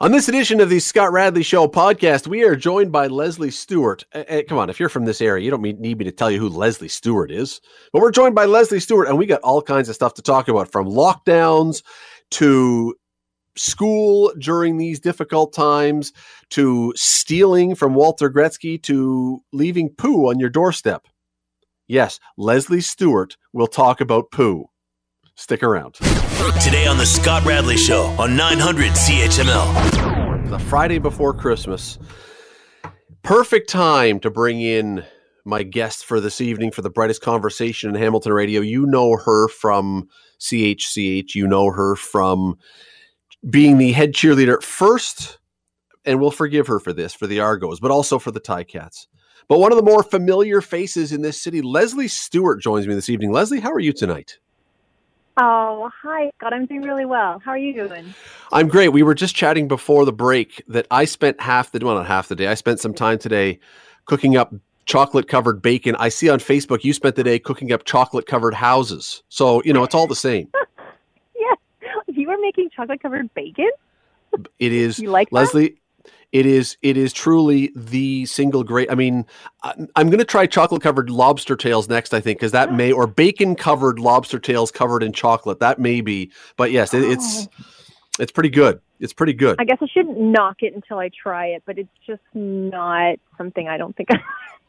On this edition of the Scott Radley Show podcast, we are joined by Lesley Stewart. Uh, come on, if you're from this area, you don't need me to tell you who Lesley Stewart is. But we're joined by Lesley Stewart, and we got all kinds of stuff to talk about from lockdowns to school during these difficult times to stealing from Walter Gretzky to leaving poo on your doorstep. Yes, Lesley Stewart will talk about poo. Stick around. Today on The Scott Radley Show on 900 CHML. The Friday before Christmas. Perfect time to bring in my guest for this evening for the brightest conversation in Hamilton radio. You know her from CHCH, you know her from being the head cheerleader first, and we'll forgive her for this, for the Argos, but also for the Ticats. But one of the more familiar faces in this city, Lesley Stewart, joins me this evening. Lesley, how are you tonight? Oh, hi, Scott. I'm doing really well. How are you doing? I'm great. We were just chatting before the break that I spent half the well, not half the day. I spent some time today cooking up chocolate covered bacon. I see on Facebook you spent the day cooking up chocolate covered houses. So, you know, it's all the same. yeah, You were making chocolate covered bacon? It is. You like Lesley? That? It is it is truly the single great. I mean, I'm going to try chocolate covered lobster tails next. I think because that may or bacon covered lobster tails covered in chocolate. That may be, but yes, it, it's oh. It's pretty good. It's pretty good. I guess I shouldn't knock it until I try it, but it's just not something I don't think I'm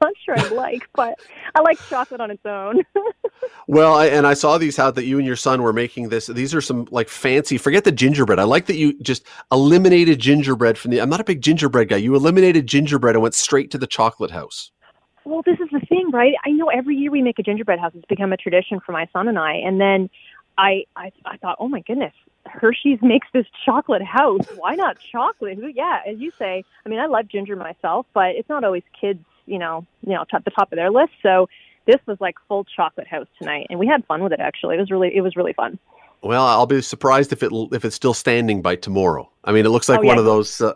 not sure I like. But I like chocolate on its own. well, I, and I saw these out that you and your son were making this. These are some like fancy. Forget the gingerbread. I like that you just eliminated gingerbread from the. I'm not a big gingerbread guy. You eliminated gingerbread and went straight to the chocolate house. Well, this is the thing, right? I know every year we make a gingerbread house. It's become a tradition for my son and I. And then I, I, I thought, oh my goodness, Hershey's makes this chocolate house. Why not chocolate? Yeah, as you say. I mean, I love ginger myself, but it's not always kids, you know, you know, at the top of their list. So this was like full chocolate house tonight, and we had fun with it. Actually, it was really, it was really fun. Well, I'll be surprised if it if it's still standing by tomorrow. I mean, it looks like oh, yeah. one of those. Uh,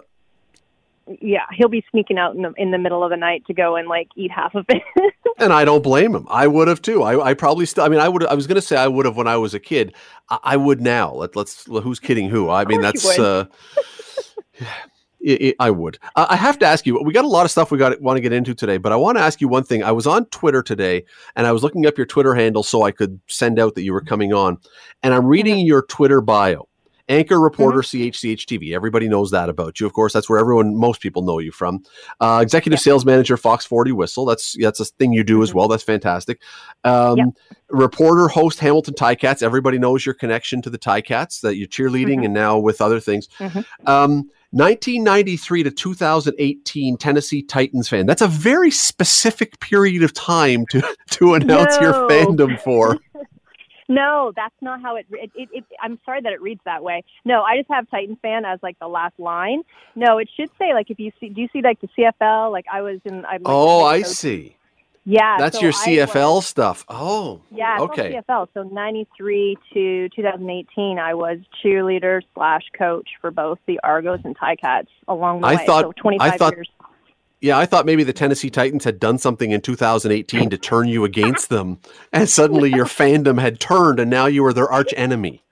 yeah, he'll be sneaking out in the in the middle of the night to go and like eat half of it. and I don't blame him. I would have too. I, I probably still. I mean, I would. I was going to say I would have when I was a kid. I, I would now. Let, let's. Who's kidding who? I mean, that's. uh it, it, I would. Uh, I have to ask you. We got a lot of stuff we got want to get into today, but I want to ask you one thing. I was on Twitter today, and I was looking up your Twitter handle so I could send out that you were coming on, and I'm reading mm-hmm. your Twitter bio anchor reporter mm-hmm. CHCH TV. Everybody knows that about you. Of course, that's where everyone, most people know you from. Uh, executive yeah. sales manager, Fox 40 Whistle. That's that's a thing you do mm-hmm. as well. That's fantastic. Um, yeah. Reporter, host, Hamilton Ticats. Everybody knows your connection to the Ticats that you're cheerleading mm-hmm. and now with other things. Mm-hmm. Um, 1993 to 2018 Tennessee Titans fan. That's a very specific period of time to to announce no. your fandom for. No, that's not how it, it, it, it, I'm sorry that it reads that way. No, I just have Titans fan as like the last line. No, it should say like if you see, do you see like the CFL? Like I was in. I'm, like, oh, I see. Yeah, that's so your CFL was, stuff. Oh, yeah, okay. CFL. So '93 to 2018, I was cheerleader slash coach for both the Argos and Ticats along the I way. Thought, so 25 I thought, years. Yeah, I thought maybe the Tennessee Titans had done something in 2018 to turn you against them, and suddenly your fandom had turned, and now you were their arch enemy.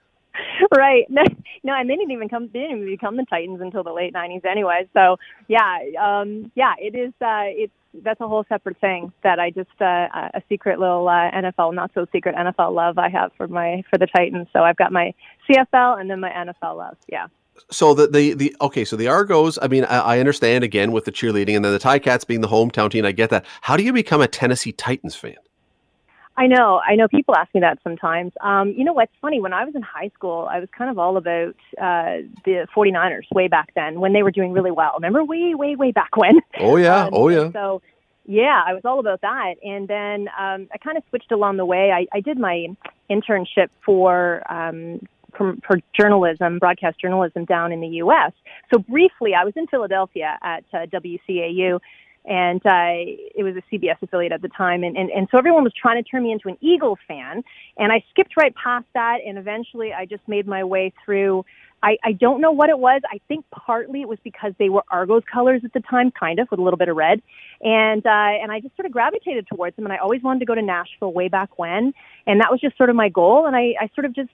Right. No, no, and they didn't even come. They didn't even become the Titans until the late '90s, anyway. So, yeah, um, yeah, it is. Uh, it's that's a whole separate thing that I just uh, a secret little uh, NFL, not so secret NFL love I have for my for the Titans. So I've got my CFL and then my NFL love. Yeah so the, the the okay, so the Argos. I mean, I, I, understand again with the cheerleading, and then the Ticats being the hometown team. I get that. How do you become a Tennessee Titans fan? I know, I know. People ask me that sometimes. Um, you know what's funny? When I was in high school, I was kind of all about uh, the 49ers way back then when they were doing really well. Remember, way, way, way back when? Oh yeah, um, oh yeah. So yeah, I was all about that. And then um, I kind of switched along the way. I, I did my internship for um, for, journalism, broadcast journalism down in the U.S. So briefly, I was in Philadelphia at uh, WCAU, and uh, it was a CBS affiliate at the time, and, and, and so everyone was trying to turn me into an Eagles fan, and I skipped right past that, and eventually I just made my way through. I, I don't know what it was. I think partly it was because they were Argos colors at the time, kind of with a little bit of red, and uh, and I just sort of gravitated towards them. And I always wanted to go to Nashville way back when, and that was just sort of my goal. And I, I sort of just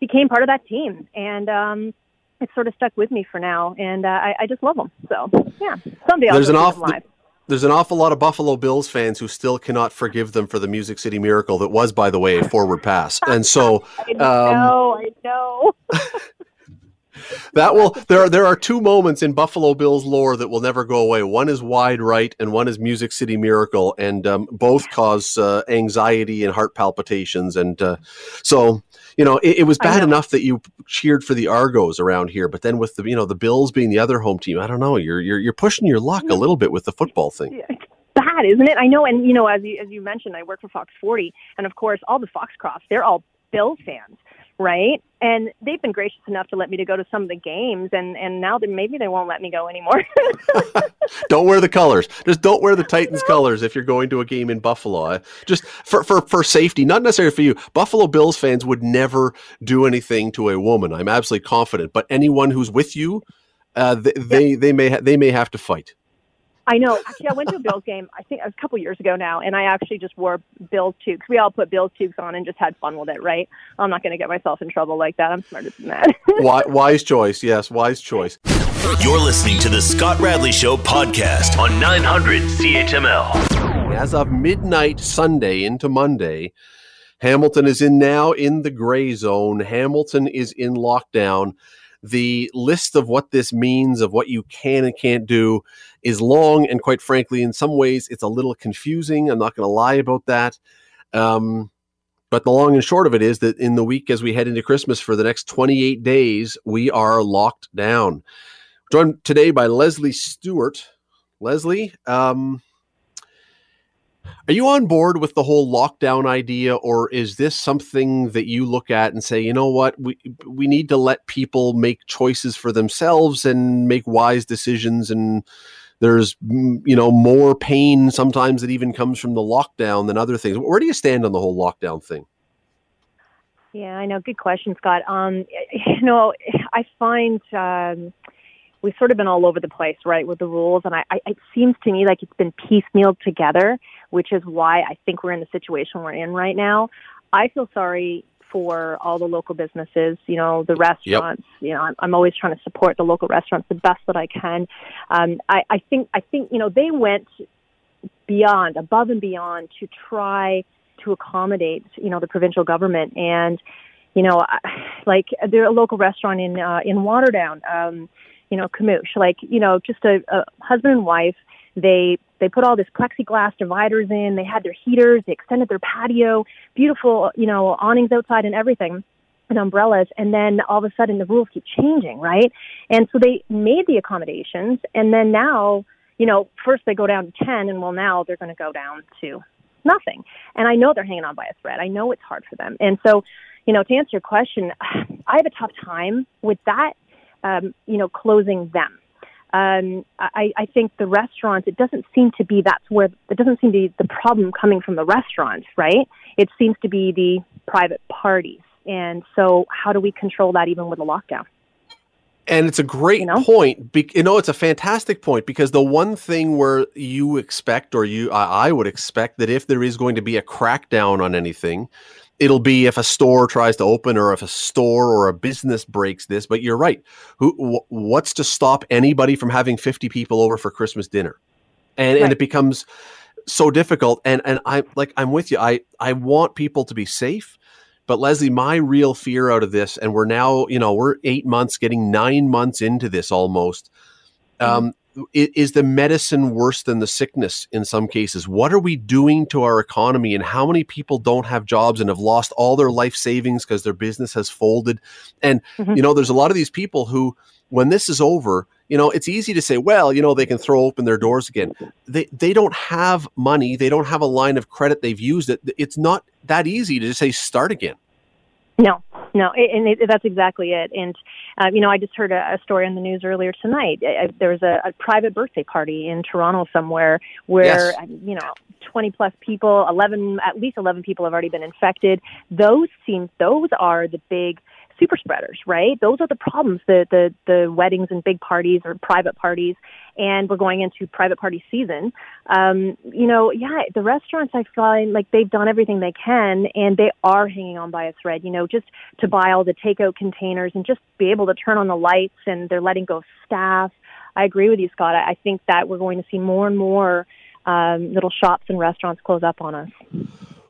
became part of that team. And um, it's sort of stuck with me for now, and uh, I, I just love them. So yeah, someday I'll there's an awful there's an awful lot of Buffalo Bills fans who still cannot forgive them for the Music City Miracle that was, by the way, a forward pass. And so, I know, um, I know. that will there are there are two moments in Buffalo Bills lore that will never go away. One is wide right, and one is Music City Miracle, and um, both cause uh, anxiety and heart palpitations. And uh, so, you know, it, it was bad enough that you cheered for the Argos around here, but then with the you know the Bills being the other home team, I don't know. You're you're you're pushing your luck a little bit with the football thing. Yeah bad, isn't it? I know, and you know, as you as you mentioned, I work for Fox 40, and of course, all the Foxcrofts, they're all Bills fans right? And they've been gracious enough to let me to go to some of the games, and and now that maybe they won't let me go anymore. don't wear the colors. Just don't wear the Titans colors if you're going to a game in Buffalo. Just for for for safety, not necessarily for you. Buffalo Bills fans would never do anything to a woman. I'm absolutely confident. But anyone who's with you, uh, they, they they may ha- they may have to fight. I know. Actually, I went to a Bills game. I think a couple years ago now, and I actually just wore Bills toques. We all put Bills toques on and just had fun with it, right? I'm not going to get myself in trouble like that. I'm smarter than that. wise choice. Yes, wise choice. You're listening to the Scott Radley Show podcast on 900 CHML. As of midnight Sunday into Monday, Hamilton is in now in the gray zone. Hamilton is in lockdown the list of what this means, of what you can and can't do, is long. And quite frankly, in some ways, it's a little confusing. I'm not going to lie about that. Um, but the long and short of it is that in the week as we head into Christmas for the next 28 days, we are locked down. Joined today by Lesley Stewart. Lesley, um, are you on board with the whole lockdown idea, or is this something that you look at and say, you know what, we we need to let people make choices for themselves and make wise decisions, and there's mm, you know more pain sometimes that even comes from the lockdown than other things. Where do you stand on the whole lockdown thing? Yeah, I know. Good question, Scott. Um, you know, I find. Um, we've sort of been all over the place, right, with the rules. And I, I, it seems to me like it's been piecemealed together, which is why I think we're in the situation we're in right now. I feel sorry for all the local businesses, you know, the restaurants. Yep. You know, I'm, I'm always trying to support the local restaurants the best that I can. Um, I, I think, I think, you know, they went beyond, above and beyond to try to accommodate, you know, the provincial government and, you know, like there a local restaurant in uh, in Waterdown. Um, you know, Camouche, like, you know, just a, a husband and wife. They they put all this plexiglass dividers in. They had their heaters. They extended their patio. Beautiful, you know, awnings outside and everything, and umbrellas. And then all of a sudden, the rules keep changing, right? And so they made the accommodations, and then now, you know, first they go down to ten, and well, now they're going to go down to nothing. And I know they're hanging on by a thread. I know it's hard for them. And so, you know, to answer your question, I have a tough time with that um, you know, closing them. Um, I, I think the restaurants, it doesn't seem to be that's where, it doesn't seem to be the problem coming from the restaurants, right? It seems to be the private parties. And so, how do we control that even with a lockdown? And it's a great you know? point. Be- you know, it's a fantastic point because the one thing where you expect, or you, I, I would expect, that if there is going to be a crackdown on anything, it'll be if a store tries to open or if a store or a business breaks this but you're right who wh- what's to stop anybody from having 50 people over for christmas dinner and right. and it becomes so difficult and and i like i'm with you i i want people to be safe but lesley my real fear out of this and we're now you know we're eight months getting nine months into this almost mm-hmm. um is the medicine worse than the sickness in some cases? What are we doing to our economy, and how many people don't have jobs and have lost all their life savings because their business has folded? And mm-hmm. you know, there's a lot of these people who, when this is over, you know, it's easy to say, well, you know, they can throw open their doors again. They they don't have money, they don't have a line of credit, they've used it. It's not that easy to just say start again. No, no, and it, that's exactly it. And uh, you know, I just heard a, a story on the news earlier tonight. I, I, there was a, a private birthday party in Toronto somewhere where yes. Uh, you know, twenty plus people, eleven, at least eleven people have already been infected. Those seem those are the big super spreaders, right? Those are the problems, the, the, the weddings and big parties or private parties. And we're going into private party season. Um, you know, yeah, the restaurants, I find like they've done everything they can and they are hanging on by a thread, you know, just to buy all the takeout containers and just be able to turn on the lights and they're letting go staff. I agree with you, Scott. I think that we're going to see more and more um, little shops and restaurants close up on us.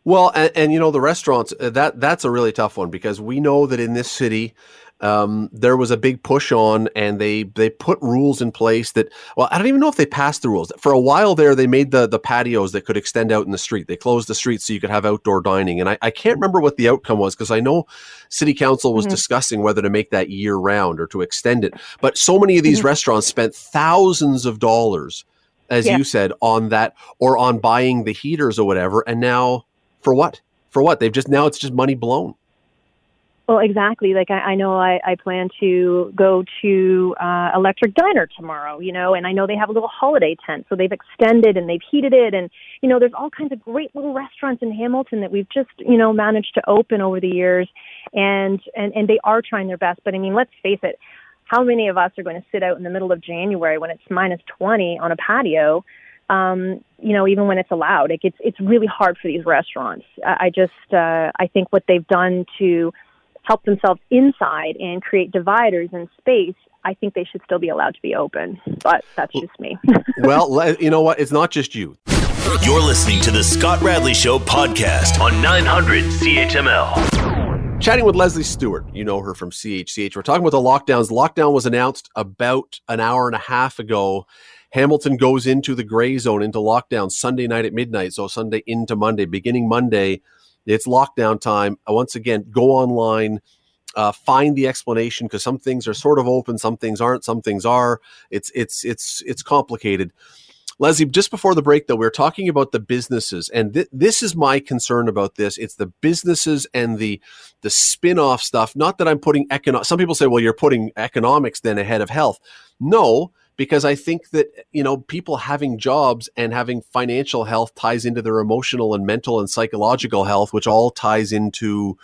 Well, and, and, you know the restaurants uh, that that's a really tough one because we know that in this city um, there was a big push on, and they they put rules in place that well I don't even know if they passed the rules. For a while there, they made the the patios that could extend out in the street. They closed the street so you could have outdoor dining, and I, I can't remember what the outcome was because I know city council was mm-hmm. discussing whether to make that year round or to extend it. But so many of these mm-hmm. restaurants spent thousands of dollars as yeah. you said, on that or on buying the heaters or whatever. And now for what? For what? They've just now it's just money blown. Well, exactly. Like I, I know I, I plan to go to uh, Electric Diner tomorrow, you know, and I know they have a little holiday tent, so they've extended and they've heated it, and you know, there's all kinds of great little restaurants in Hamilton that we've just you know managed to open over the years, and and and they are trying their best. But I mean, let's face it, how many of us are going to sit out in the middle of January when it's minus 20 on a patio? Um, you know, even when it's allowed, like it's it's really hard for these restaurants. I, I just uh, I think what they've done to help themselves inside and create dividers and space. I think they should still be allowed to be open, but that's just me. well, you know what? It's not just you. You're listening to the Scott Radley Show podcast on 900 CHML. Chatting with Lesley Stewart. You know her from CHCH. We're talking about the lockdowns. Lockdown was announced about an hour and a half ago. Hamilton goes into the gray zone, into lockdown Sunday night at midnight. So Sunday into Monday, beginning Monday, it's lockdown time. Uh, once again, go online, uh, find the explanation because some things are sort of open, some things aren't, some things are. It's it's it's it's complicated. Lesley, just before the break, though, we are talking about the businesses, and th- this is my concern about this. It's the businesses and the the spin-off stuff. Not that I'm putting economic. Some people say, "Well, you're putting economics then ahead of health." No, because I think that you know people having jobs and having financial health ties into their emotional and mental and psychological health, which all ties into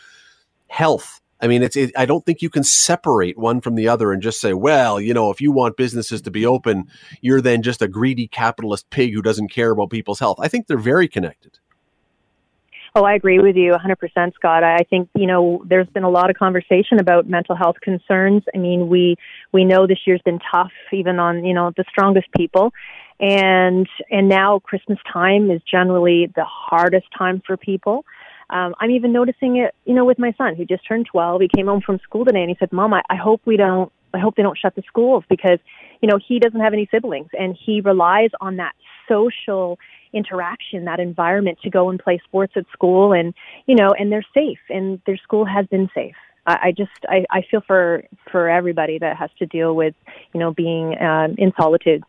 health. I mean, it's. It, I don't think you can separate one from the other and just say, well, you know, if you want businesses to be open, you're then just a greedy capitalist pig who doesn't care about people's health. I think they're very connected. Oh, I agree with you 100%, Scott. I think, you know, there's been a lot of conversation about mental health concerns. I mean, we, we know this year's been tough, even on, you know, the strongest people. And, and now Christmas time is generally the hardest time for people. Um, I'm even noticing it, you know, with my son who just turned 12. He came home from school today and he said, "Mom, I, I hope we don't. I hope they don't shut the schools because, you know, he doesn't have any siblings and he relies on that social interaction, that environment to go and play sports at school, and you know, and they're safe, and their school has been safe. I, just I, I feel for for everybody that has to deal with you know being um, in solitude.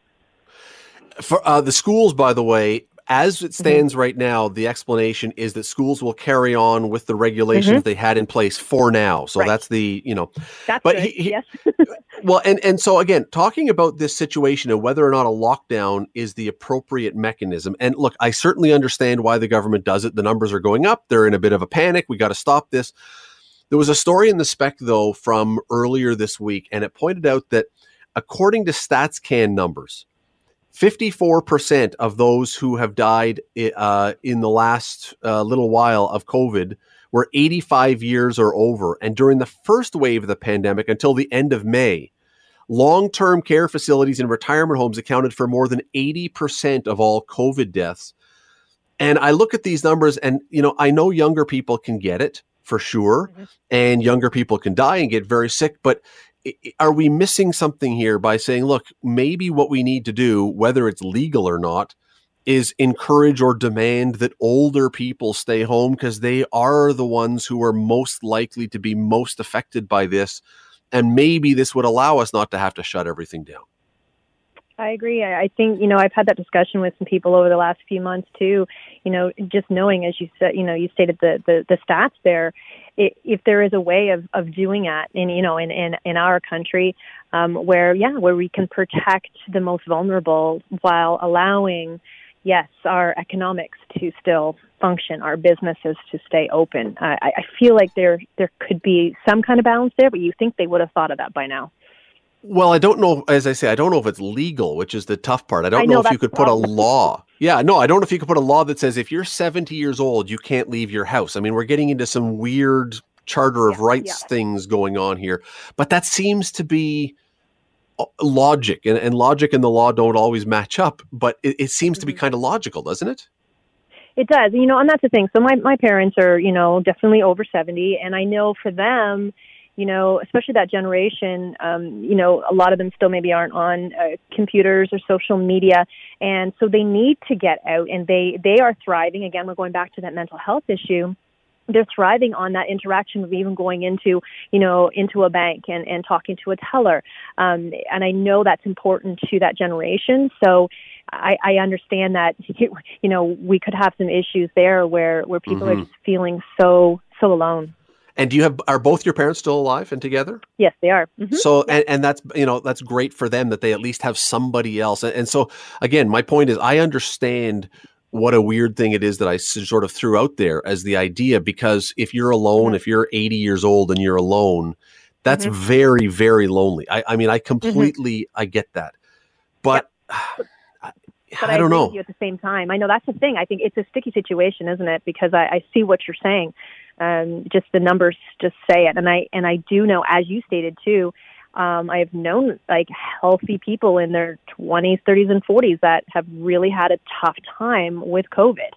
For uh, the schools, by the way, as it mm-hmm. stands mm-hmm. right now, the explanation is that schools will carry on with the regulations mm-hmm. they had in place for now. So right. that's the, you know, that's but he, he, yes. well, and and so again, talking about this situation and whether or not a lockdown is the appropriate mechanism. And look, I certainly understand why the government does it. The numbers are going up. They're in a bit of a panic. We got to stop this. There was a story in the spec though from earlier this week, and it pointed out that according to StatsCan numbers 54% of those who have died uh, in the last uh, little while of COVID were 85 years or over. And during the first wave of the pandemic until the end of May, long term care facilities and retirement homes accounted for more than 80% of all COVID deaths. And I look at these numbers and, you know, I know younger people can get it for sure, mm-hmm. and younger people can die and get very sick. But are we missing something here by saying, look, maybe what we need to do, whether it's legal or not, is encourage or demand that older people stay home because they are the ones who are most likely to be most affected by this. And maybe this would allow us not to have to shut everything down. I agree. I think, you know, I've had that discussion with some people over the last few months too. You know, just knowing, as you said, you know, you stated the, the, the stats there, if there is a way of, of doing that in, you know, in, in, in our country, um, where, yeah, where we can protect the most vulnerable while allowing, yes, our economics to still function, our businesses to stay open. I, I feel like there there could be some kind of balance there, but you think they would have thought of that by now. Well, I don't know. As I say, I don't know if it's legal, which is the tough part. I don't I know, know if you could put a law. Yeah, no, I don't know if you could put a law that says if you're 70 years old, you can't leave your house. I mean, we're getting into some weird charter of yeah, rights yeah. things going on here, but that seems to be uh, logic, and, and logic and the law don't always match up. But it, it seems mm-hmm. to be mm-hmm. kind of logical, doesn't it? It does, you know, and that's the thing. So my my parents are, you know, definitely over 70, and I know for them you know, especially that generation, um, you know, a lot of them still maybe aren't on uh, computers or social media, and so they need to get out, and they they are thriving. Again, we're going back to that mental health issue. They're thriving on that interaction of even going into, you know, into a bank and, and talking to a teller. Um, and I know that's important to that generation. So I, I understand that, you know, we could have some issues there where, where people mm-hmm. are just feeling so, so alone. And do you have are both your parents still alive and together? Yes, they are. Mm-hmm. So and, and that's you know that's great for them that they at least have somebody else. And, and so again, my point is I understand what a weird thing it is that I sort of threw out there as the idea because if you're alone, mm-hmm. if you're 80 years old and you're alone, that's mm-hmm. very very lonely. I, I mean I mm-hmm. completely I get that, but. Yep. but I, I don't know. at the same time, I know that's the thing. I think it's a sticky situation, isn't it? Because I, I see what you're saying um, just the numbers just say it. And I and I do know, as you stated too, um, I have known like healthy people in their 20s, 30s, and 40s that have really had a tough time with COVID.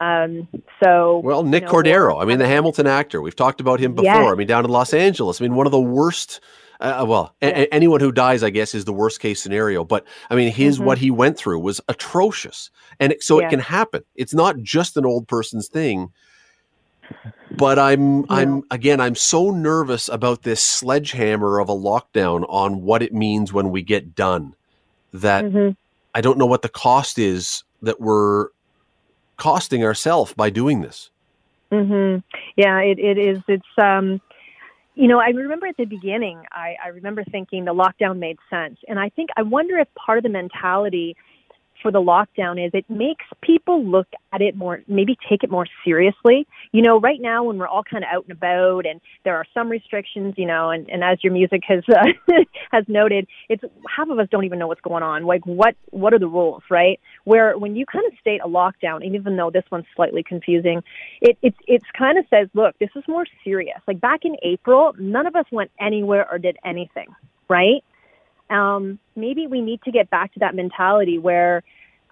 Um, so well, Nick you know, Cordero, I mean, the Hamilton actor, we've talked about him before. Yes. I mean, down in Los Angeles, I mean, one of the worst. Uh, well, a- anyone who dies, I guess, is the worst case scenario. But I mean, his mm-hmm. what he went through was atrocious, and it, so it can happen. It's not just an old person's thing but I'm yeah. I'm again I'm so nervous about this sledgehammer of a lockdown on what it means when we get done that mm-hmm. I don't know what the cost is that we're costing ourselves by doing this. Mhm. Yeah, it it is it's um you know, I remember at the beginning, I, I remember thinking the lockdown made sense. And I think, I wonder if part of the mentality for the lockdown is it makes people look at it more, maybe take it more seriously. You know, right now when we're all kind of out and about and there are some restrictions, you know, and, and as your music has uh, has noted, it's half of us don't even know what's going on. Like what what are the rules, right? Where when you kind of state a lockdown, even though this one's slightly confusing, it it's it's kind of says, look, this is more serious. Like back in April, none of us went anywhere or did anything, right? um, maybe we need to get back to that mentality where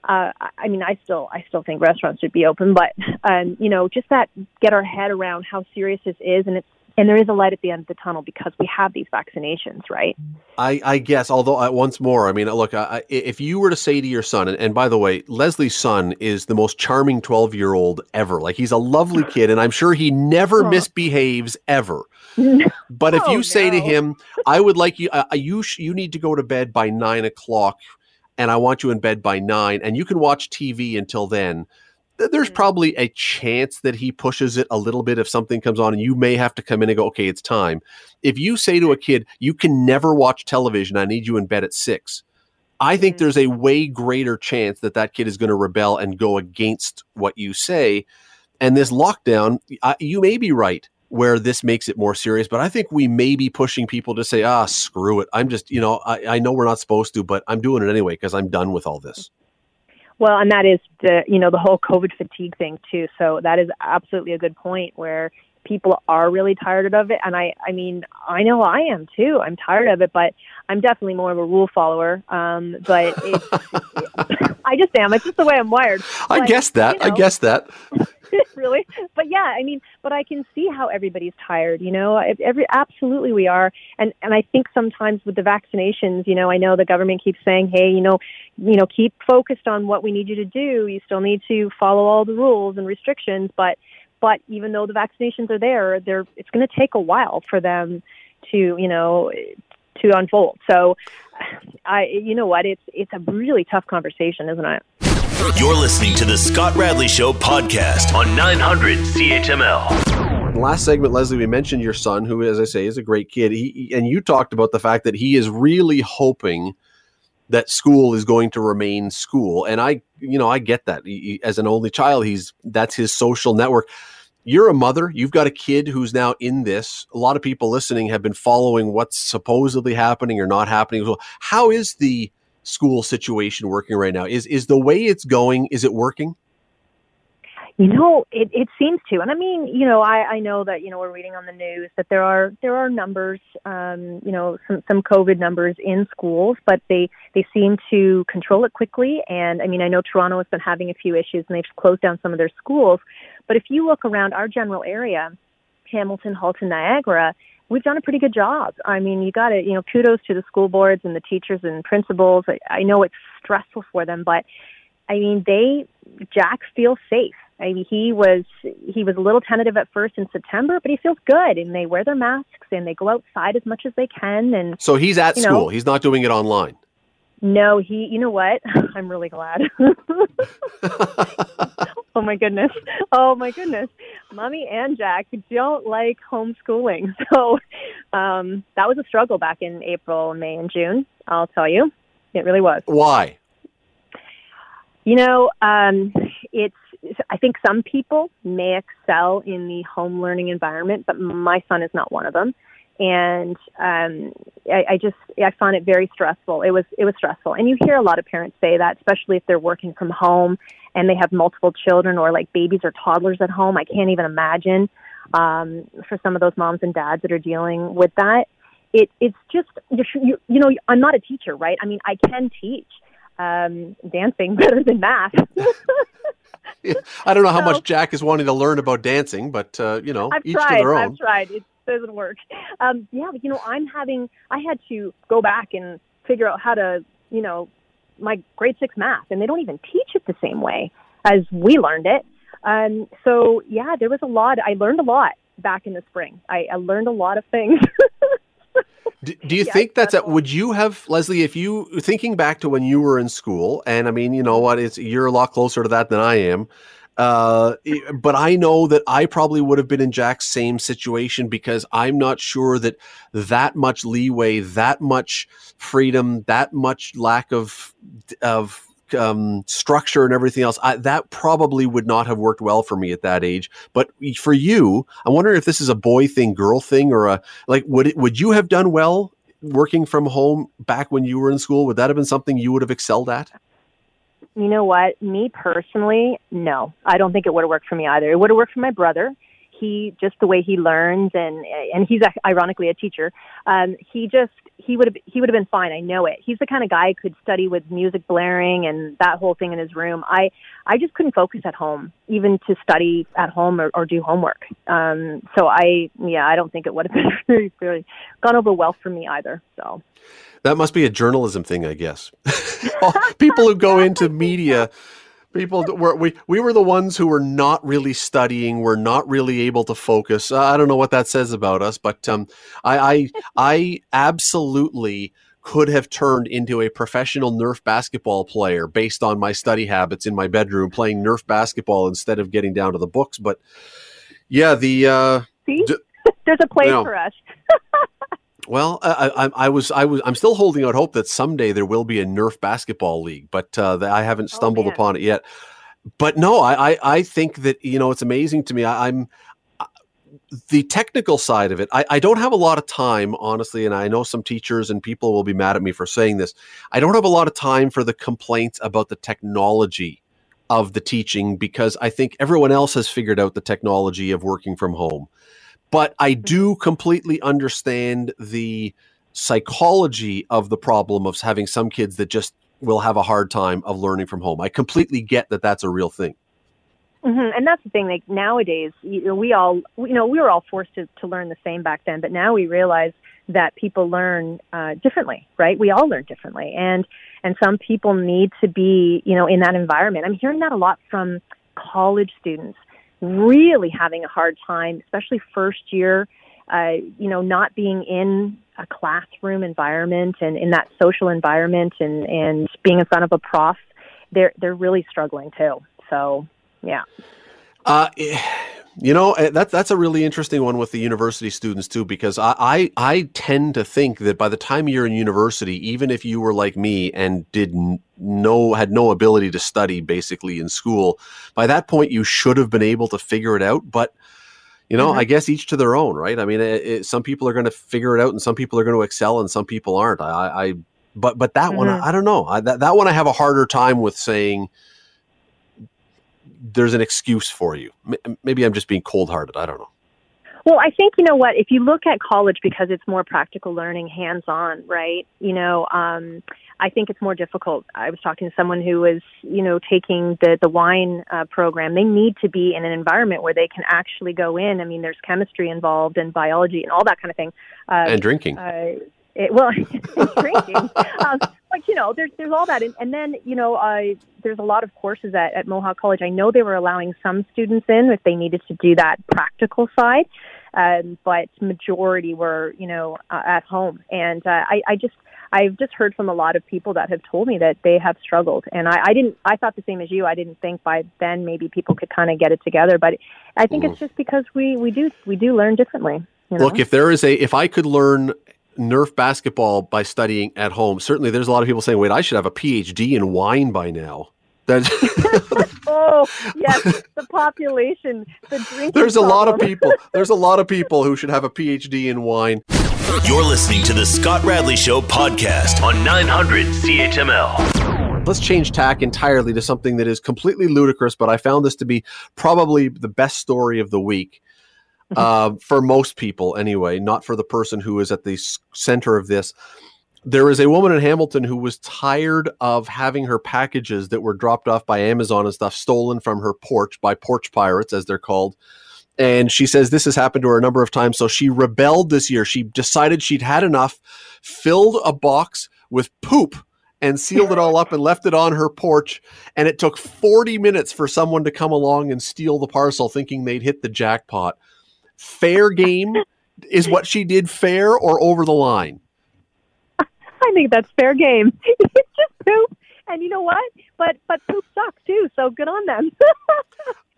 uh, I mean, I still, I still think restaurants should be open, but um, you know, just that get our head around how serious this is, and it's and there is a light at the end of the tunnel because we have these vaccinations, right? I, I guess. Although uh, once more, I mean, look, I, if you were to say to your son, and, and by the way, Lesley's son is the most charming twelve-year-old ever. Like he's a lovely kid, and I'm sure he never oh. misbehaves ever. but if you oh, say no. to him, "I would like you, uh, you, sh- you need to go to bed by nine o'clock," and I want you in bed by nine, and you can watch TV until then there's mm. probably a chance that he pushes it a little bit if something comes on and you may have to come in and go okay it's time if you say to a kid you can never watch television i need you in bed at six i think mm. there's a way greater chance that that kid is going to rebel and go against what you say and this lockdown I, you may be right where this makes it more serious but i think we may be pushing people to say ah screw it i'm just you know i, I know we're not supposed to but i'm doing it anyway because i'm done with all this well, and that is the you know the whole COVID fatigue thing too. So that is absolutely a good point where people are really tired of it, and I I mean I know I am too. I'm tired of it, but I'm definitely more of a rule follower. Um, but it's, I just am. It's just the way I'm wired. I guess that. You know, I guess that. really but yeah i mean but i can see how everybody's tired you know every absolutely we are and and i think sometimes with the vaccinations you know i know the government keeps saying hey you know you know keep focused on what we need you to do you still need to follow all the rules and restrictions but but even though the vaccinations are there they're it's going to take a while for them to you know to unfold so i you know what it's it's a really tough conversation isn't it you're listening to the Scott Radley Show podcast on 900 CHML. Last segment, Lesley, we mentioned your son, who, as I say, is a great kid. He, and you talked about the fact that he is really hoping that school is going to remain school. And I, you know, I get that. As an only child, he's that's his social network. You're a mother. You've got a kid who's now in this. A lot of people listening have been following what's supposedly happening or not happening. Well, how is the school situation working right now? Is is the way it's going? Is it working? You know, it, it seems to, and I mean, you know, I, I know that you know we're reading on the news that there are there are numbers, um, you know, some some COVID numbers in schools, but they they seem to control it quickly. And I mean, I know Toronto has been having a few issues, and they've closed down some of their schools. But if you look around our general area, Hamilton, Halton, Niagara, we've done a pretty good job. I mean, you got to, you know, kudos to the school boards and the teachers and principals. I, I know it's stressful for them, but I mean, they Jack feels safe. I mean, he was he was a little tentative at first in September, but he feels good, and they wear their masks and they go outside as much as they can. And so he's at school. Know, he's not doing it online. No, he. You know what? I'm really glad. oh my goodness. Oh my goodness. Mommy and Jack don't like homeschooling, so um, that was a struggle back in April, May, and June. I'll tell you, it really was. Why? You know, um, it's I think some people may excel in the home learning environment, but my son is not one of them. And um, I, I just I found it very stressful. It was it was stressful, and you hear a lot of parents say that, especially if they're working from home and they have multiple children or like babies or toddlers at home. I can't even imagine um, for some of those moms and dads that are dealing with that. It it's just you, you know I'm not a teacher, right? I mean I can teach um, dancing better than math. I don't know how so, much Jack is wanting to learn about dancing, but uh, you know, I've each tried, to their own. I've tried. It doesn't work. Um, yeah, but you know, I'm having. I had to go back and figure out how to, you know, my grade six math, and they don't even teach it the same way as we learned it. Um, so yeah, there was a lot. I learned a lot back in the spring. I, I learned a lot of things. Do, do you yeah, think that's a, would you have Lesley if you thinking back to when you were in school and I mean you know what it's you're a lot closer to that than I am uh, but I know that I probably would have been in Jack's same situation because I'm not sure that that much leeway, that much freedom, that much lack of of um, structure and everything else, I, that probably would not have worked well for me at that age. But for you, I'm wondering if this is a boy thing, girl thing, or a like. Would it, would you have done well working from home back when you were in school? Would that have been something you would have excelled at? You know what? Me personally, no. I don't think it would have worked for me either. It would have worked for my brother he just the way he learns and and he's ironically a teacher um he just he would have he would have been fine. I know it. He's the kind of guy who could study with music blaring and that whole thing in his room. I i just couldn't focus at home even to study at home or, or do homework. Um so i yeah i don't think it would have been really, very gone over well for me either. So. That must be a journalism thing i guess. People who go into media people were we we were the ones who were not really studying were not really able to focus. Uh, i don't know what that says about us but um, I, I i absolutely could have turned into a professional nerf basketball player based on my study habits in my bedroom playing nerf basketball instead of getting down to the books but yeah the uh See? D- there's a place you know, for us Well, I, I, I, was, I was, I'm still holding out hope that someday there will be a Nerf basketball league, but uh, I haven't oh, stumbled oh, upon it yet. But no, I, I, I, think that you know it's amazing to me. I, am uh, the technical side of it. I, I don't have a lot of time, honestly, and I know some teachers and people will be mad at me for saying this. I don't have a lot of time for the complaints about the technology of the teaching because I think everyone else has figured out the technology of working from home. But I do completely understand the psychology of the problem of having some kids that just will have a hard time of learning from home. I completely get that that's a real thing. Mm-hmm. And that's the thing. Like nowadays, you know, we all, you know, we were all forced to, to learn the same back then, but now we realize that people learn uh, differently, right? We all learn differently, and and some people need to be, you know, in that environment. I'm hearing that a lot from college students really having a hard time, especially first year, uh, you know, not being in a classroom environment and in that social environment and, and being in front of a prof, they're, they're really struggling too. So, yeah. Uh, You know, eh, that's that's a really interesting one with the university students too, because I, I, I tend to think that by the time you're in university, even if you were like me and did no had no ability to study basically in school, by that point you should have been able to figure it out. But you know, mm-hmm. I guess each to their own, right? I mean, it, it, some people are going to figure it out, and some people are going to excel, and some people aren't. I, I but but that mm-hmm. one, I, I don't know. I, that that one, I have a harder time with saying there's an excuse for you. Maybe I'm just being cold hearted. I don't know. Well, I think you know what. If you look at college, because it's more practical learning, hands on, right? You know, um, I think it's more difficult. I was talking to someone who was, you know, taking the the wine uh, program. They need to be in an environment where they can actually go in. I mean, there's chemistry involved and biology and all that kind of thing. Uh, and drinking. Uh, it, well, drinking. um, like you know, there's there's all that, and, and then you know, uh, there's a lot of courses at, at Mohawk College. I know they were allowing some students in if they needed to do that practical side, um, but majority were you know uh, at home, and uh, I, I just I've just heard from a lot of people that have told me that they have struggled, and I, I didn't. I thought the same as you. I didn't think by then maybe people could kind of get it together, but I think mm. it's just because we we do we do learn differently. You know? Look, if there is a if I could learn Nerf basketball by studying at home. Certainly, there's a lot of people saying, "Wait, I should have a PhD in wine by now." That's oh yes, the population, the drinking. There's a lot of people. There's a lot of people who should have a PhD in wine. You're listening to the Scott Radley Show podcast on 900 CHML. Let's change tack entirely to something that is completely ludicrous, but I found this to be probably the best story of the week. uh, for most people anyway, not for the person who is at the center of this. There is a woman in Hamilton who was tired of having her packages that were dropped off by Amazon and stuff stolen from her porch by porch pirates, as they're called. And she says this has happened to her a number of times. So she rebelled this year. She decided she'd had enough, filled a box with poop and sealed it all up and left it on her porch. And it took 40 minutes for someone to come along and steal the parcel, thinking they'd hit the jackpot fair game is what she did fair or over the line? I think that's fair game. it's just poop. And you know what? But but poop sucks too, so good on them.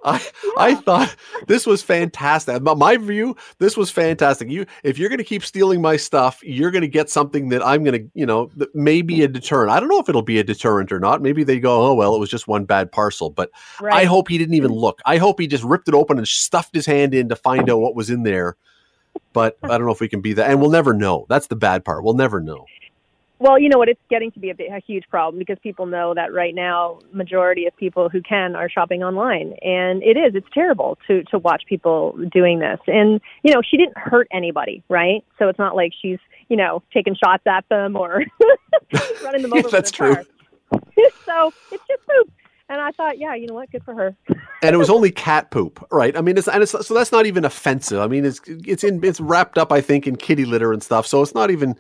I yeah. I thought this was fantastic. My view, this was fantastic. You, if you're going to keep stealing my stuff, you're going to get something that I'm going to, you know, that may be a deterrent. I don't know if it'll be a deterrent or not. Maybe they go, oh well, it was just one bad parcel. But right. I hope he didn't even look. I hope he just ripped it open and stuffed his hand in to find out what was in there. But I don't know if we can be that, and we'll never know. That's the bad part. We'll never know. Well, you know what? It's getting to be a, bit, a huge problem because people know that right now, majority of people who can are shopping online, and it is. It's terrible to to watch people doing this. And you know, she didn't hurt anybody, right? So it's not like she's you know taking shots at them or running them over. That's true. so it's just poop. And I thought, yeah, you know what? Good for her. and it was only cat poop, right? I mean, it's and it's so that's not even offensive. I mean, it's it's in it's wrapped up, I think, in kitty litter and stuff. So it's not even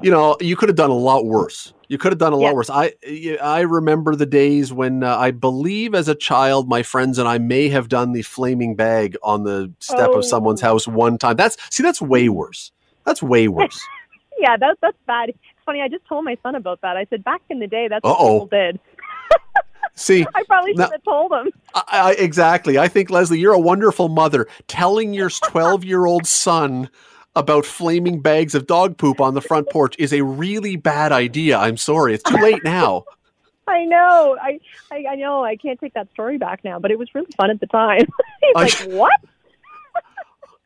you know, you could have done a lot worse. You could have done a lot worse. I I remember the days when uh, I believe as a child, my friends and I may have done the flaming bag on the step oh. of someone's oh. house one time. That's see, that's way worse. That's way worse. yeah, that's that's bad. It's funny. I just told my son about that. I said back in the day, that's what Uh-oh. people did. See, I probably should have told him. I, I, exactly. I think Lesley, you're a wonderful mother. Telling your 12 year old son about flaming bags of dog poop on the front porch is a really bad idea. I'm sorry. It's too late now. I know. I, I, I know. I can't take that story back now, but it was really fun at the time. He's like, "What?"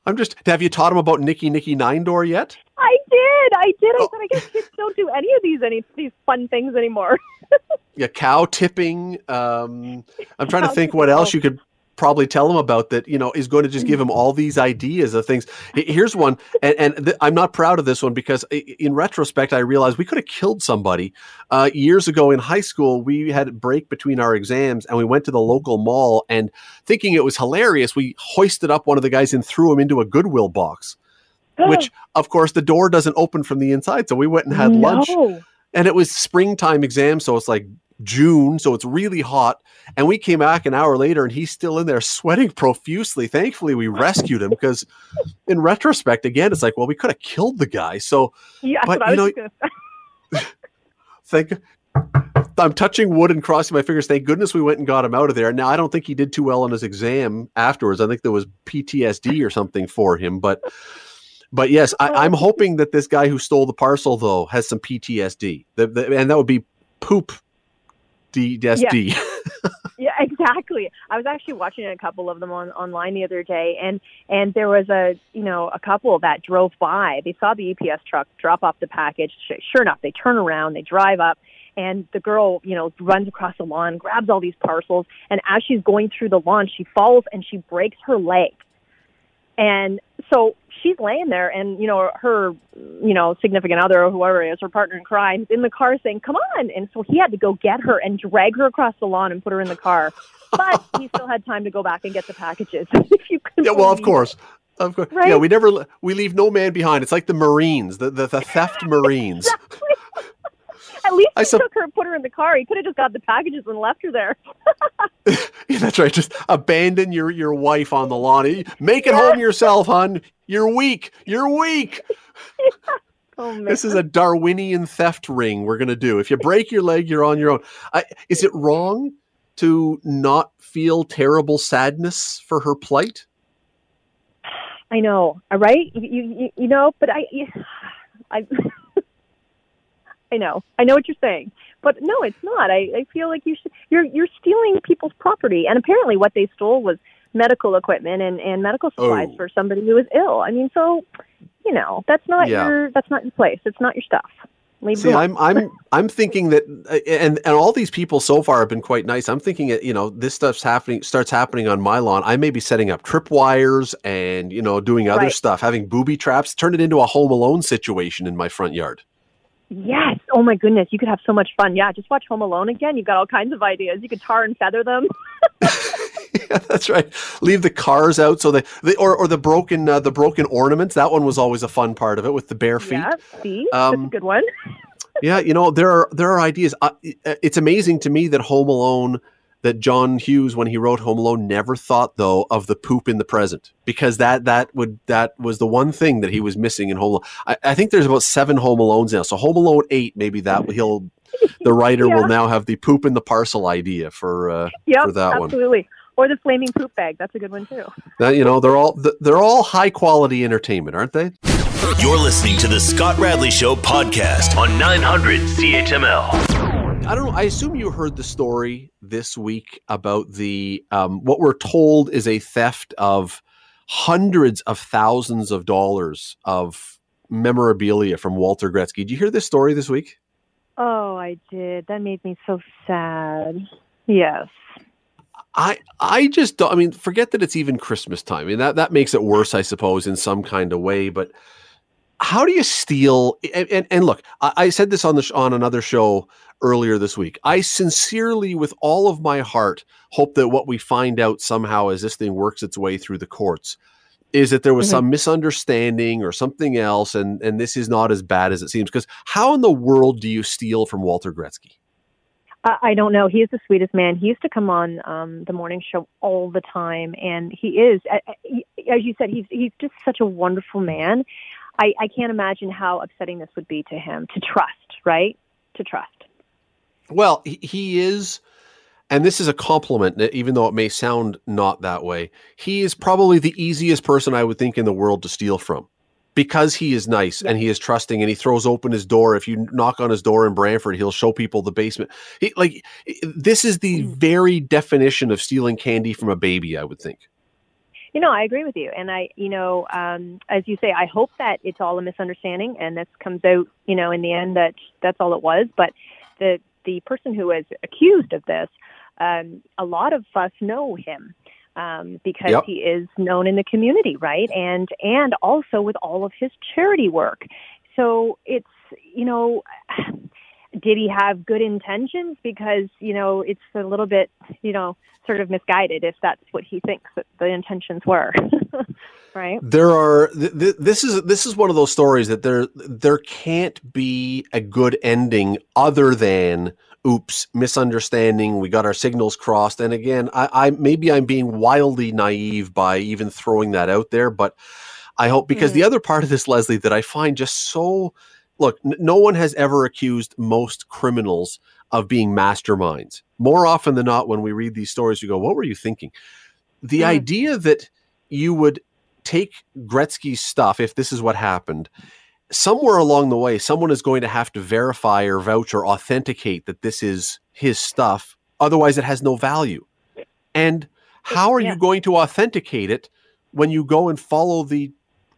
I'm just. Have you taught him about Nicky Nicky Nine Door yet? I did. I did. I oh. said, I guess kids don't do any of these any these fun things anymore. yeah, cow tipping. Um, I'm trying to think what else you could probably tell him about that you know is going to just give him all these ideas of things. Here's one and, and th- i'm not proud of this one because in retrospect i realized we could have killed somebody. Uh, years ago in high school we had a break between our exams and we went to the local mall and thinking it was hilarious we hoisted up one of the guys and threw him into a goodwill box which of course the door doesn't open from the inside so we went and had no. lunch. And it was springtime exam so it's like June, so it's really hot. And we came back an hour later and he's still in there sweating profusely. Thankfully, we rescued him because, in retrospect, again, it's like, well, we could have killed the guy. So, yeah, but you know, think I'm touching wood and crossing my fingers. Thank goodness we went and got him out of there. Now I don't think he did too well on his exam afterwards. I think there was PTSD or something for him. But but yes, I, am hoping that this guy who stole the parcel though has some PTSD, the, the, and that would be poop DSD. Yeah. yeah, exactly. I was actually watching a couple of them on online the other day, and and there was a you know a couple that drove by. They saw the UPS truck drop off the package. Sure enough, they turn around, they drive up, and the girl you know runs across the lawn, grabs all these parcels, and as she's going through the lawn, she falls and she breaks her leg. And so she's laying there and, you know, her, you know, significant other or whoever it is, her partner in crime, is in the car saying, come on. And so he had to go get her and drag her across the lawn and put her in the car. But he still had time to go back and get the packages. yeah, well, of course. Of course. Right? Yeah, we never, we leave no man behind. It's like the Marines, the, the, the theft Marines. At least he took her and put her in the car. He could have just got the packages and left her there. yeah, that's right. Just abandon your your wife on the lawn. Make it yeah. home yourself, hon. You're weak. You're weak. Yeah. Oh, this is a Darwinian theft ring we're going to do. If you break your leg, you're on your own. I, is it wrong to not feel terrible sadness for her plight? I know, right? You, you, you know, but I, I, I know. I know what you're saying. But no, it's not. I, I feel like you should you're you're stealing people's property. And apparently what they stole was medical equipment and, and medical supplies oh. for somebody who was ill. I mean, so you know, that's not yeah. your that's not your place. It's not your stuff. Leave See, I'm I'm I'm thinking that, uh, and and all these people so far have been quite nice. I'm thinking, that you know, this stuff's happening starts happening on my lawn. I may be setting up tripwires and you know doing other right. stuff, having booby traps, turn it into a Home Alone situation in my front yard. Yes. Oh my goodness, you could have so much fun. Yeah, just watch Home Alone again. You've got all kinds of ideas. You could tar and feather them. yeah, that's right. Leave the cars out so they, they or or the broken uh, the broken ornaments. That one was always a fun part of it with the bare feet. Yeah, see, um, that's a good one. yeah, you know there are there are ideas. Uh, it's amazing to me that Home Alone that John Hughes, when he wrote Home Alone, never thought though of the poop in the present because that that would that was the one thing that he was missing in Home Alone. I, I think there's about seven Home Alones now, so Home Alone eight, maybe that he'll the writer yeah. will now have the poop in the parcel idea for uh, yep, for that absolutely. one. Absolutely. Or the flaming poop bag. That's a good one too. That, you know, they're all they're all high quality entertainment, aren't they? You're listening to the Scott Radley Show podcast on 900 CHML. I don't know. I assume you heard the story this week about the um, what we're told is a theft of hundreds of thousands of dollars of memorabilia from Walter Gretzky. Did you hear this story this week? Oh, I did. That made me so sad. Yes. I I just don't. I mean, forget that it's even Christmas time. I mean that that makes it worse, I suppose, in some kind of way. But how do you steal? And, and, and look, I, I, said this on the on another show earlier this week. I sincerely, with all of my heart, hope that what we find out somehow as this thing works its way through the courts is that there was mm-hmm. some misunderstanding or something else, and and this is not as bad as it seems. Because how in the world do you steal from Walter Gretzky? I don't know. He is the sweetest man. He used to come on um, the morning show all the time, and he is, as you said, he's he's just such a wonderful man. I, I can't imagine how upsetting this would be to him to trust, right? To trust. Well, he is, and this is a compliment, even though it may sound not that way. He is probably the easiest person I would think in the world to steal from because he is nice and he is trusting and he throws open his door. If you knock on his door in Brantford, he'll show people the basement. He, like this is the mm. very definition of stealing candy from a baby, I would think. You know, I agree with you, and I, you know, um, as you say, I hope that it's all a misunderstanding, and this comes out, you know, in the end that that's all it was. But the the person who was accused of this, um, a lot of us know him um, because yep. he is known in the community, right? And and also with all of his charity work. So it's you know, did he have good intentions? Because you know, it's a little bit you know sort of misguided if that's what he thinks that the intentions were. right? There are th- th- this is this is one of those stories that there there can't be a good ending other than oops misunderstanding we got our signals crossed and again I, I maybe i'm being wildly naive by even throwing that out there but i hope because mm. the other part of this lesley that i find just so look, n- no one has ever accused most criminals of being masterminds. More often than not, when we read these stories, you go, "What were you thinking?" The mm. idea that you would take Gretzky's stuff, if this is what happened, somewhere along the way, someone is going to have to verify or vouch or authenticate that this is his stuff. Otherwise, it has no value. And how are yeah. you going to authenticate it when you go and follow the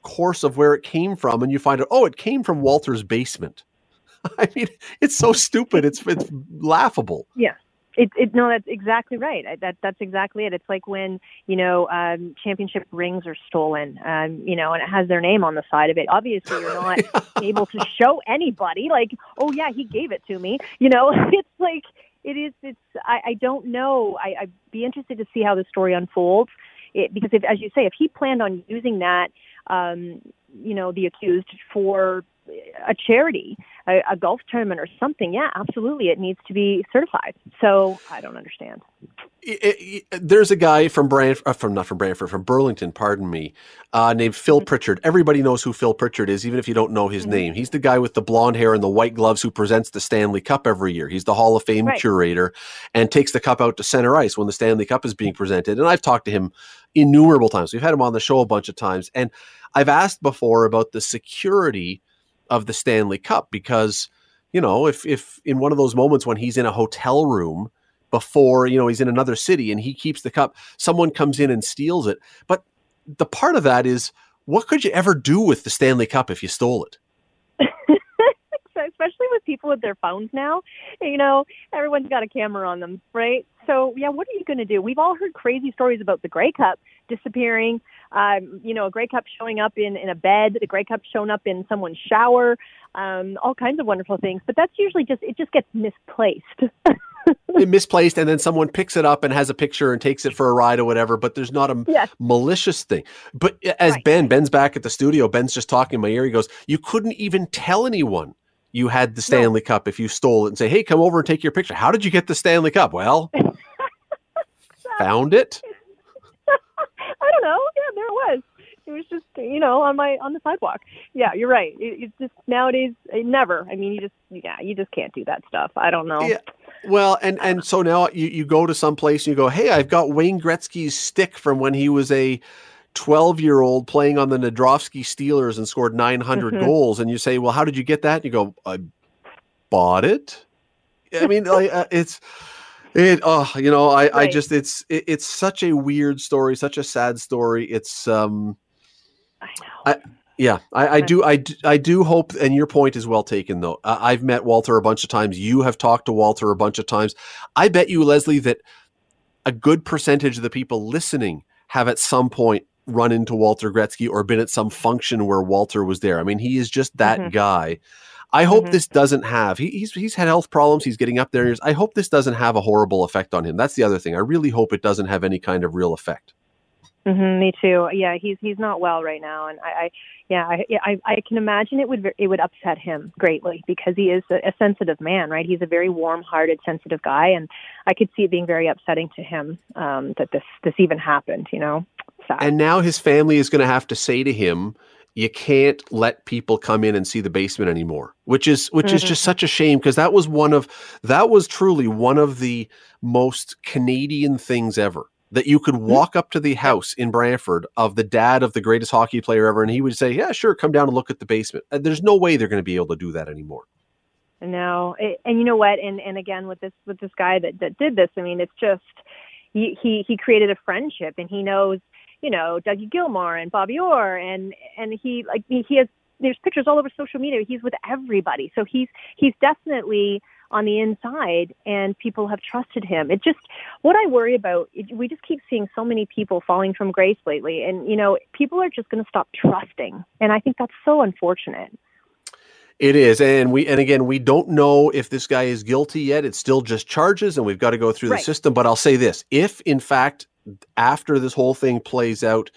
course of where it came from and you find out, oh, it came from Walter's basement? I mean, it's so stupid. It's it's laughable. Yeah. It, it, no, that's exactly right. That that's exactly it. It's like when you know um, championship rings are stolen, um, you know, and it has their name on the side of it. Obviously, you're not able to show anybody like, oh yeah, he gave it to me. You know, it's like it is. It's I, I don't know. I, I'd be interested to see how the story unfolds. It, because if, as you say, if he planned on using that, um, you know, the accused for a charity, a, a golf tournament or something, yeah, absolutely, it needs to be certified. So I don't understand. It, it, there's a guy from Brant, uh, from not from Brantford, from Burlington, pardon me, uh, named Phil. Pritchard. Everybody knows who Phil Pritchard is, even if you don't know his mm-hmm. name. He's the guy with the blonde hair and the white gloves who presents the Stanley Cup every year. He's the Hall of Fame right. curator and takes the cup out to center ice when the Stanley Cup is being presented. And I've talked to him innumerable times. We've had him on the show a bunch of times, and I've asked before about the security of the Stanley Cup because you know if if in one of those moments when he's in a hotel room before you know he's in another city and he keeps the cup someone comes in and steals it but the part of that is what could you ever do with the Stanley Cup if you stole it especially with people with their phones now you know everyone's got a camera on them right so yeah what are you going to do we've all heard crazy stories about the Grey Cup disappearing um, you know, a Grey Cup showing up in, in a bed, the Grey Cup showing up in someone's shower, um, all kinds of wonderful things. But that's usually just, it just gets misplaced. it misplaced and then someone picks it up and has a picture and takes it for a ride or whatever but there's not a yes. malicious thing but as right. ben ben's back at the studio ben's just talking in my ear he goes you couldn't even tell anyone you had the stanley no. cup if you stole it and say hey come over and take your picture how did you get the stanley cup well found it I don't know. Yeah, there it was. It was just you know on my on the sidewalk. Yeah, you're right. It, it's just nowadays it never. I mean, you just yeah, you just can't do that stuff. I don't know. Yeah. Well, and and so now you you go to some place and you go, hey, I've got Wayne Gretzky's stick from when he was a 12 year old playing on the Nadrofsky Steelers and scored 900 mm-hmm. goals. And you say, well, how did you get that? And you go, I bought it. I mean, like, uh, it's it oh, you know, I right. I just it's it, it's such a weird story, such a sad story. It's um I know. I, yeah, I, I, do. I, I do hope, and your point is well taken. Though I've met Walter a bunch of times. You have talked to Walter a bunch of times. I bet you, Lesley, that a good percentage of the people listening have at some point run into Walter Gretzky or been at some function where Walter was there. I mean, he is just that mm-hmm. guy. I hope mm-hmm. this doesn't have. He, he's he's had health problems. He's getting up there. I hope this doesn't have a horrible effect on him. That's the other thing. I really hope it doesn't have any kind of real effect. Mm-hmm, me too. Yeah, he's he's not well right now, and I, I yeah, I, I I can imagine it would it would upset him greatly because he is a, a sensitive man, right? He's a very warm-hearted, sensitive guy, and I could see it being very upsetting to him um, that this this even happened. You know, Sad. and now his family is going to have to say to him, you can't let people come in and see the basement anymore which is which mm-hmm. is just mm-hmm. such a shame because that was one of that was truly one of the most canadian things ever that you could mm-hmm. walk up to the house in Brantford of the dad of the greatest hockey player ever and he would say yeah sure come down and look at the basement uh, there's no way they're going to be able to do that anymore no and you know what and and again with this with this guy that that did this i mean it's just he he, he created a friendship and he knows you know Dougie Gilmour and Bobby Orr and and he like he has there's pictures all over social media. He's with everybody, so he's he's definitely on the inside, and people have trusted him. It just what I worry about. It, we just keep seeing so many people falling from grace lately, and you know people are just going to stop trusting, and I think that's so unfortunate. It is, and we and again we don't know if this guy is guilty yet. It's still just charges, and we've got to go through right. the system. But I'll say this: if in fact after this whole thing plays out,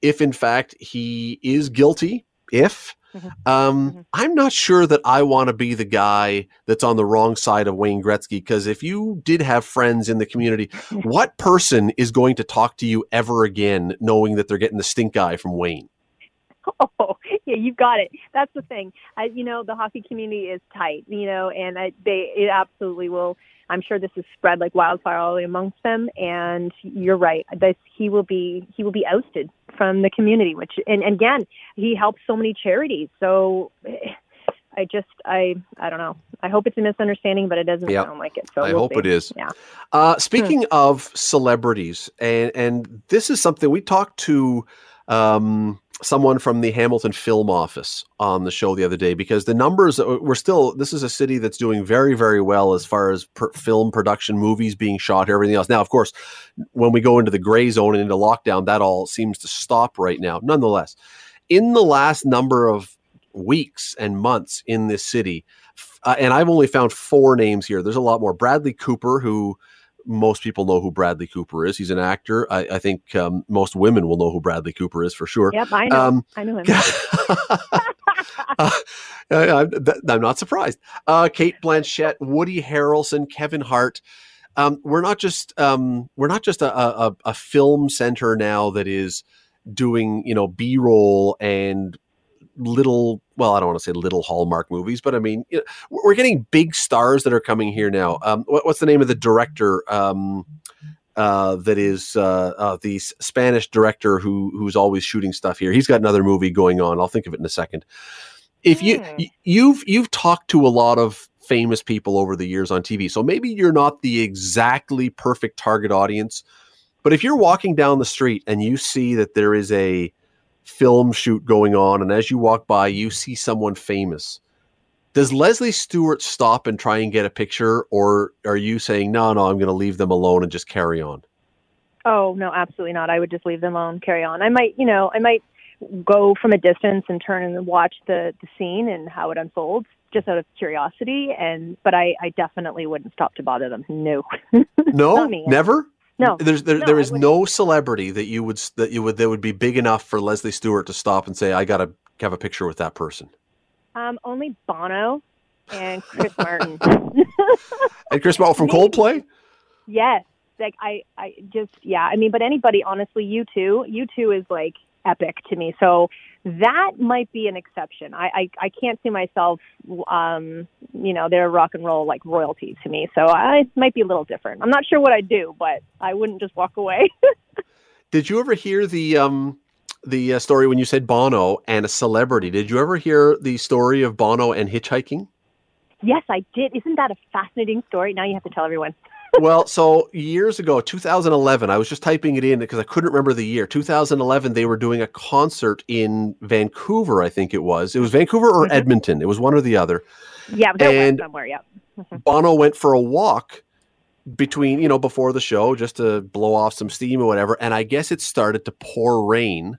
if in fact he is guilty, if mm-hmm. Um, mm-hmm. I'm not sure that I want to be the guy that's on the wrong side of Wayne Gretzky. Because if you did have friends in the community, what person is going to talk to you ever again, knowing that they're getting the stink eye from Wayne? Oh, yeah, you've got it. That's the thing. I, you know, the hockey community is tight, you know, and I, they it absolutely will. I'm sure this is spread like wildfire all amongst them. And you're right. This he will be he will be ousted from the community. Which and, and again, he helps so many charities. So I just I I don't know. I hope it's a misunderstanding, but it doesn't yep. sound like it. So I we'll hope see. it is. Yeah. Uh, speaking hmm. of celebrities, and and this is something we talked to um, someone from the Hamilton Film Office on the show the other day because the numbers uh, were still. This is a city that's doing very very well as far as per film production, movies being shot, everything else. Now, of course, when we go into the gray zone and into lockdown, that all seems to stop right now. Nonetheless, in the last number of weeks and months in this city. Uh, and I've only found four names here. There's a lot more. Bradley Cooper, who most people know who Bradley Cooper is. He's an actor. I, I think um, most women will know who Bradley Cooper is for sure. Yep, I know. Um, I know him. uh, I, am not surprised. Uh, Cate Blanchett, Woody Harrelson, Kevin Hart. Um, we're not just um, we're not just a, a, a film center now that is doing you know B roll and little well i don't want to say little hallmark movies but i mean you know, we're getting big stars that are coming here now. Um, what, what's the name of the director um, uh, that is uh, uh, the spanish director who who's always shooting stuff here? He's got another movie going on. I'll think of it in a second. If you mm. you've you've talked to a lot of famous people over the years on tv so maybe you're not the exactly perfect target audience but if you're walking down the street and you see that there is a film shoot going on, and as you walk by, you see someone famous. Does Lesley Stewart stop and try and get a picture, or are you saying, no, no, I'm going to leave them alone and just carry on? Oh, no, absolutely not. I would just leave them alone, carry on. I might, you know, I might go from a distance and turn and watch the, the scene and how it unfolds just out of curiosity and but I, I definitely wouldn't stop to bother them. No. no, never? No, there's there, no, there is no celebrity that you would that you would that would be big enough for Lesley Stewart to stop and say, "I got to have a picture with that person." Um, only Bono and Chris Martin. and Chris Martin from Coldplay. Yes, like I, I just yeah. I mean, but anybody, honestly, U2, you two is like epic to me. So that might be an exception. I, I, I can't see myself, um, you know, they're rock and roll like royalty to me. So I might be a little different. I'm not sure what I'd do, but I wouldn't just walk away. Did you ever hear the um, the uh, story when you said Bono and a celebrity? Did you ever hear the story of Bono and hitchhiking? Yes, I did. Isn't that a fascinating story? Now you have to tell everyone well, so years ago, 2011, I was just typing it in because I couldn't remember the year. 2011, they were doing a concert in Vancouver, I think it was. It was Vancouver or mm-hmm. Edmonton. It was one or the other. Yeah, and somewhere. Yeah. Mm-hmm. Bono went for a walk between, you know, before the show just to blow off some steam or whatever. And I guess it started to pour rain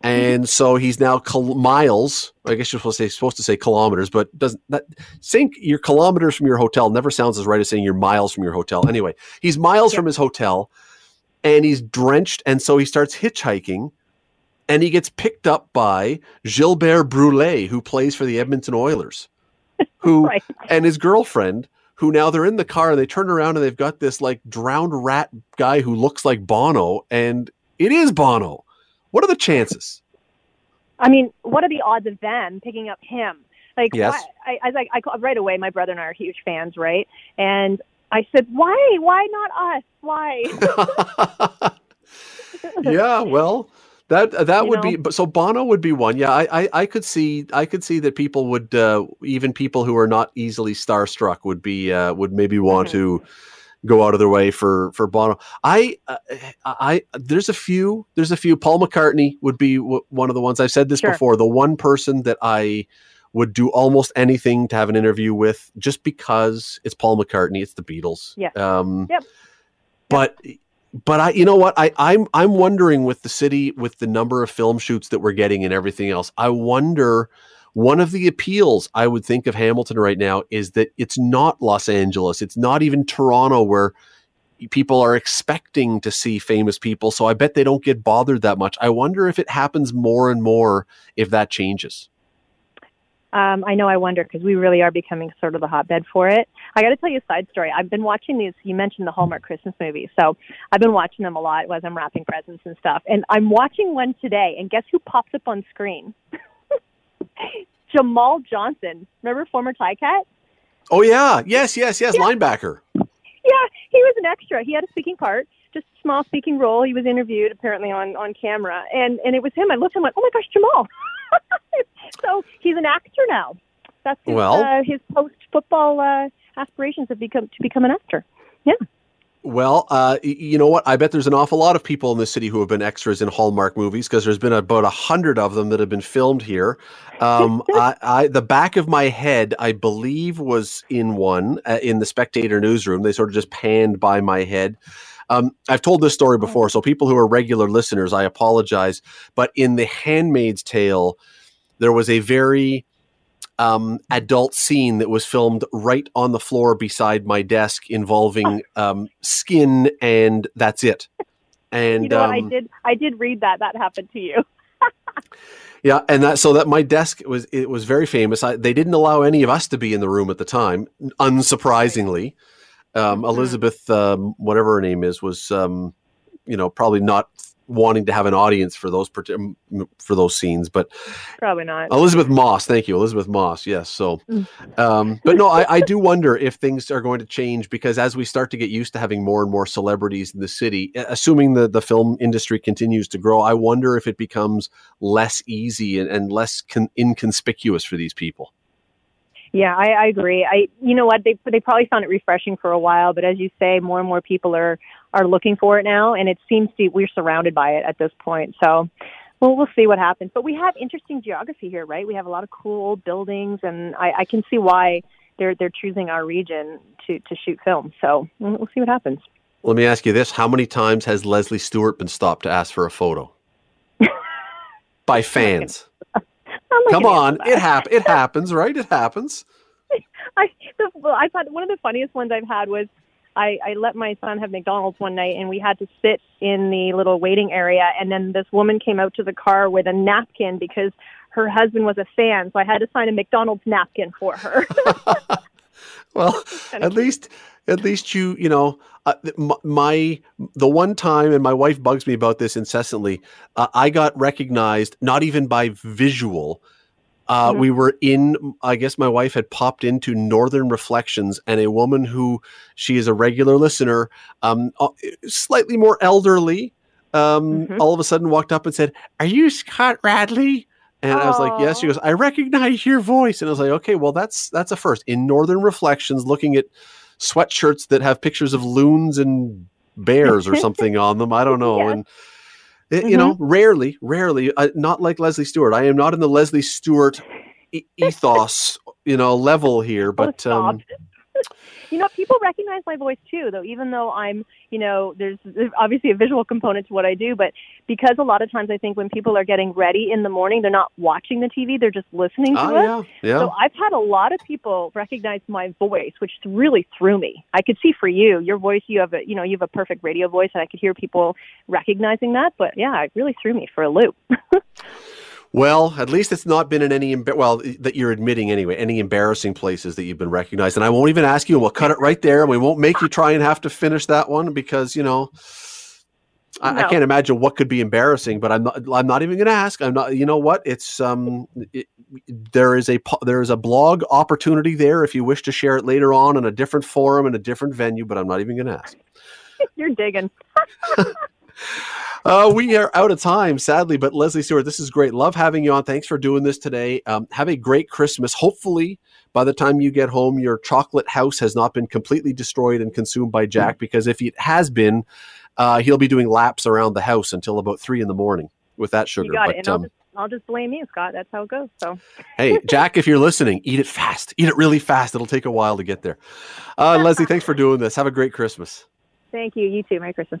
and so he's now kil- miles. I guess you're supposed to say supposed to say kilometers, but doesn't that saying your kilometers from your hotel never sounds as right as saying you're miles from your hotel. Anyway, he's miles from his hotel, and he's drenched, and so he starts hitchhiking, and he gets picked up by Gilbert Brule, who plays for the Edmonton Oilers, who right. and his girlfriend. Who now they're in the car and they turn around and they've got this like drowned rat guy who looks like Bono, and it is Bono what are the chances? I mean, what are the odds of them picking up him? Like, yes. why, I, I, I, right away, my brother and I are huge fans, right? And I said, why? Why not us? Why? yeah, well, that that you would know? be so Bono would be one. Yeah, I, I, I could see I could see that people would uh, even people who are not easily starstruck would be uh, would maybe want mm-hmm. to go out of their way for for Bono. I uh, I there's a few there's a few. Paul McCartney would be w- one of the ones. I've said this sure. before. The one person that I would do almost anything to have an interview with, just because it's Paul McCartney. It's the Beatles. Yeah. Um, yep. But. But I, you know what, I, I'm I'm wondering with the city, with the number of film shoots that we're getting and everything else. I wonder one of the appeals I would think of Hamilton right now is that it's not Los Angeles. It's not even Toronto where people are expecting to see famous people. So I bet they don't get bothered that much. I wonder if it happens more and more if that changes. Um, I know I wonder because we really are becoming sort of the hotbed for it. I got to tell you a side story. I've been watching these. You mentioned the Hallmark Christmas movies, so I've been watching them a lot as I'm wrapping presents and stuff. And I'm watching one today, and guess who pops up on screen? Jamal Johnson. Remember former Cat? Oh yeah, yes, yes, yes, yeah. linebacker. Yeah, he was an extra. He had a speaking part, just a small speaking role. He was interviewed apparently on on camera, and and it was him. I looked at him like, oh my gosh, Jamal. so he's an actor now. That's his, well, uh, his post football uh, aspirations have become to become an actor. Yeah. Well, uh, you know what? I bet there's an awful lot of people in the city who have been extras in Hallmark movies because there's been about a hundred of them that have been filmed here. Um, I, I, the back of my head, I believe, was in one uh, in the Spectator newsroom. They sort of just panned by my head. Um, I've told this story before, so people who are regular listeners, I apologize. But in The Handmaid's Tale, there was a very um, adult scene that was filmed right on the floor beside my desk involving um, skin, and that's it. And you know um, I did I did read that that happened to you. yeah, and that so that my desk was it was very famous. I, they didn't allow any of us to be in the room at the time, unsurprisingly. Um, mm-hmm. Elisabeth, um, whatever her name is, was um, you know probably not wanting to have an audience for those for those scenes, but probably not. Elisabeth Moss, thank you, Elisabeth Moss. Yes, so, mm. um, but no, I, I, do wonder if things are going to change because as we start to get used to having more and more celebrities in the city, assuming the the film industry continues to grow, I wonder if it becomes less easy and, and less con- inconspicuous for these people. Yeah, I, I agree. I, you know what, they they probably found it refreshing for a while, but as you say, more and more people are are looking for it now, and it seems to we're surrounded by it at this point. So, well, we'll see what happens. But we have interesting geography here, right? We have a lot of cool old buildings, and I, I can see why they're they're choosing our region to to shoot film. So we'll, we'll see what happens. Let me ask you this: How many times has Lesley Stewart been stopped to ask for a photo by fans? Come on, it hap- It happens, right? It happens. I the, well, I thought one of the funniest ones I've had was I, I let my son have McDonald's one night, and we had to sit in the little waiting area, and then this woman came out to the car with a napkin because her husband was a fan, so I had to sign a McDonald's napkin for her. well, at least at least you you know uh, my the one time and my wife bugs me about this incessantly uh, i got recognized not even by visual uh, mm-hmm. we were in i guess my wife had popped into northern reflections and a woman who she is a regular listener um, uh, slightly more elderly um, mm-hmm. all of a sudden walked up and said are you scott radley and Aww. I was like, "Yes." She goes, "I recognize your voice," and I was like, "Okay, well, that's that's a first in Northern Reflections, looking at sweatshirts that have pictures of loons and bears or something on them. I don't know. And it, mm-hmm. you know, rarely, rarely, uh, not like Lesley Stewart. I am not in the Lesley Stewart e- ethos, you know, level here, oh, but oh, um, you know, people recognize my voice too, though, even though I'm, you know, there's, there's obviously a visual component to what I do, but because a lot of times I think when people are getting ready in the morning, they're not watching the TV, they're just listening to ah, oh, it. Yeah, yeah. So I've had a lot of people recognize my voice, which really threw me. I could see for you, your voice, you have a, you know, you have a perfect radio voice, and I could hear people recognizing that. But yeah, it really threw me for a loop. Well, at least it's not been in any well that you're admitting anyway. Any embarrassing places that you've been recognized, and I won't even ask you. We'll cut it right there, and we won't make you try and have to finish that one because you know I, no. I can't imagine what could be embarrassing. But I'm not. I'm not even going to ask. I'm not. You know what? It's um. It, there is a there is a blog opportunity there if you wish to share it later on in a different forum in a different venue. But I'm not even going to ask. You're digging. Uh, we are out of time, sadly, but Lesley Stewart, this is great. Love having you on. Thanks for doing this today. Um, have a great Christmas. Hopefully, by the time you get home, your chocolate house has not been completely destroyed and consumed by Jack, mm. because if it has been, uh, he'll be doing laps around the house until about three in the morning with that sugar. You got but, it. And um, I'll, just, I'll just blame you, Scott. That's how it goes. So, hey, Jack, if you're listening, eat it fast. Eat it really fast. It'll take a while to get there. Uh, Lesley, thanks for doing this. Have a great Christmas. Thank you. You too. Merry Christmas.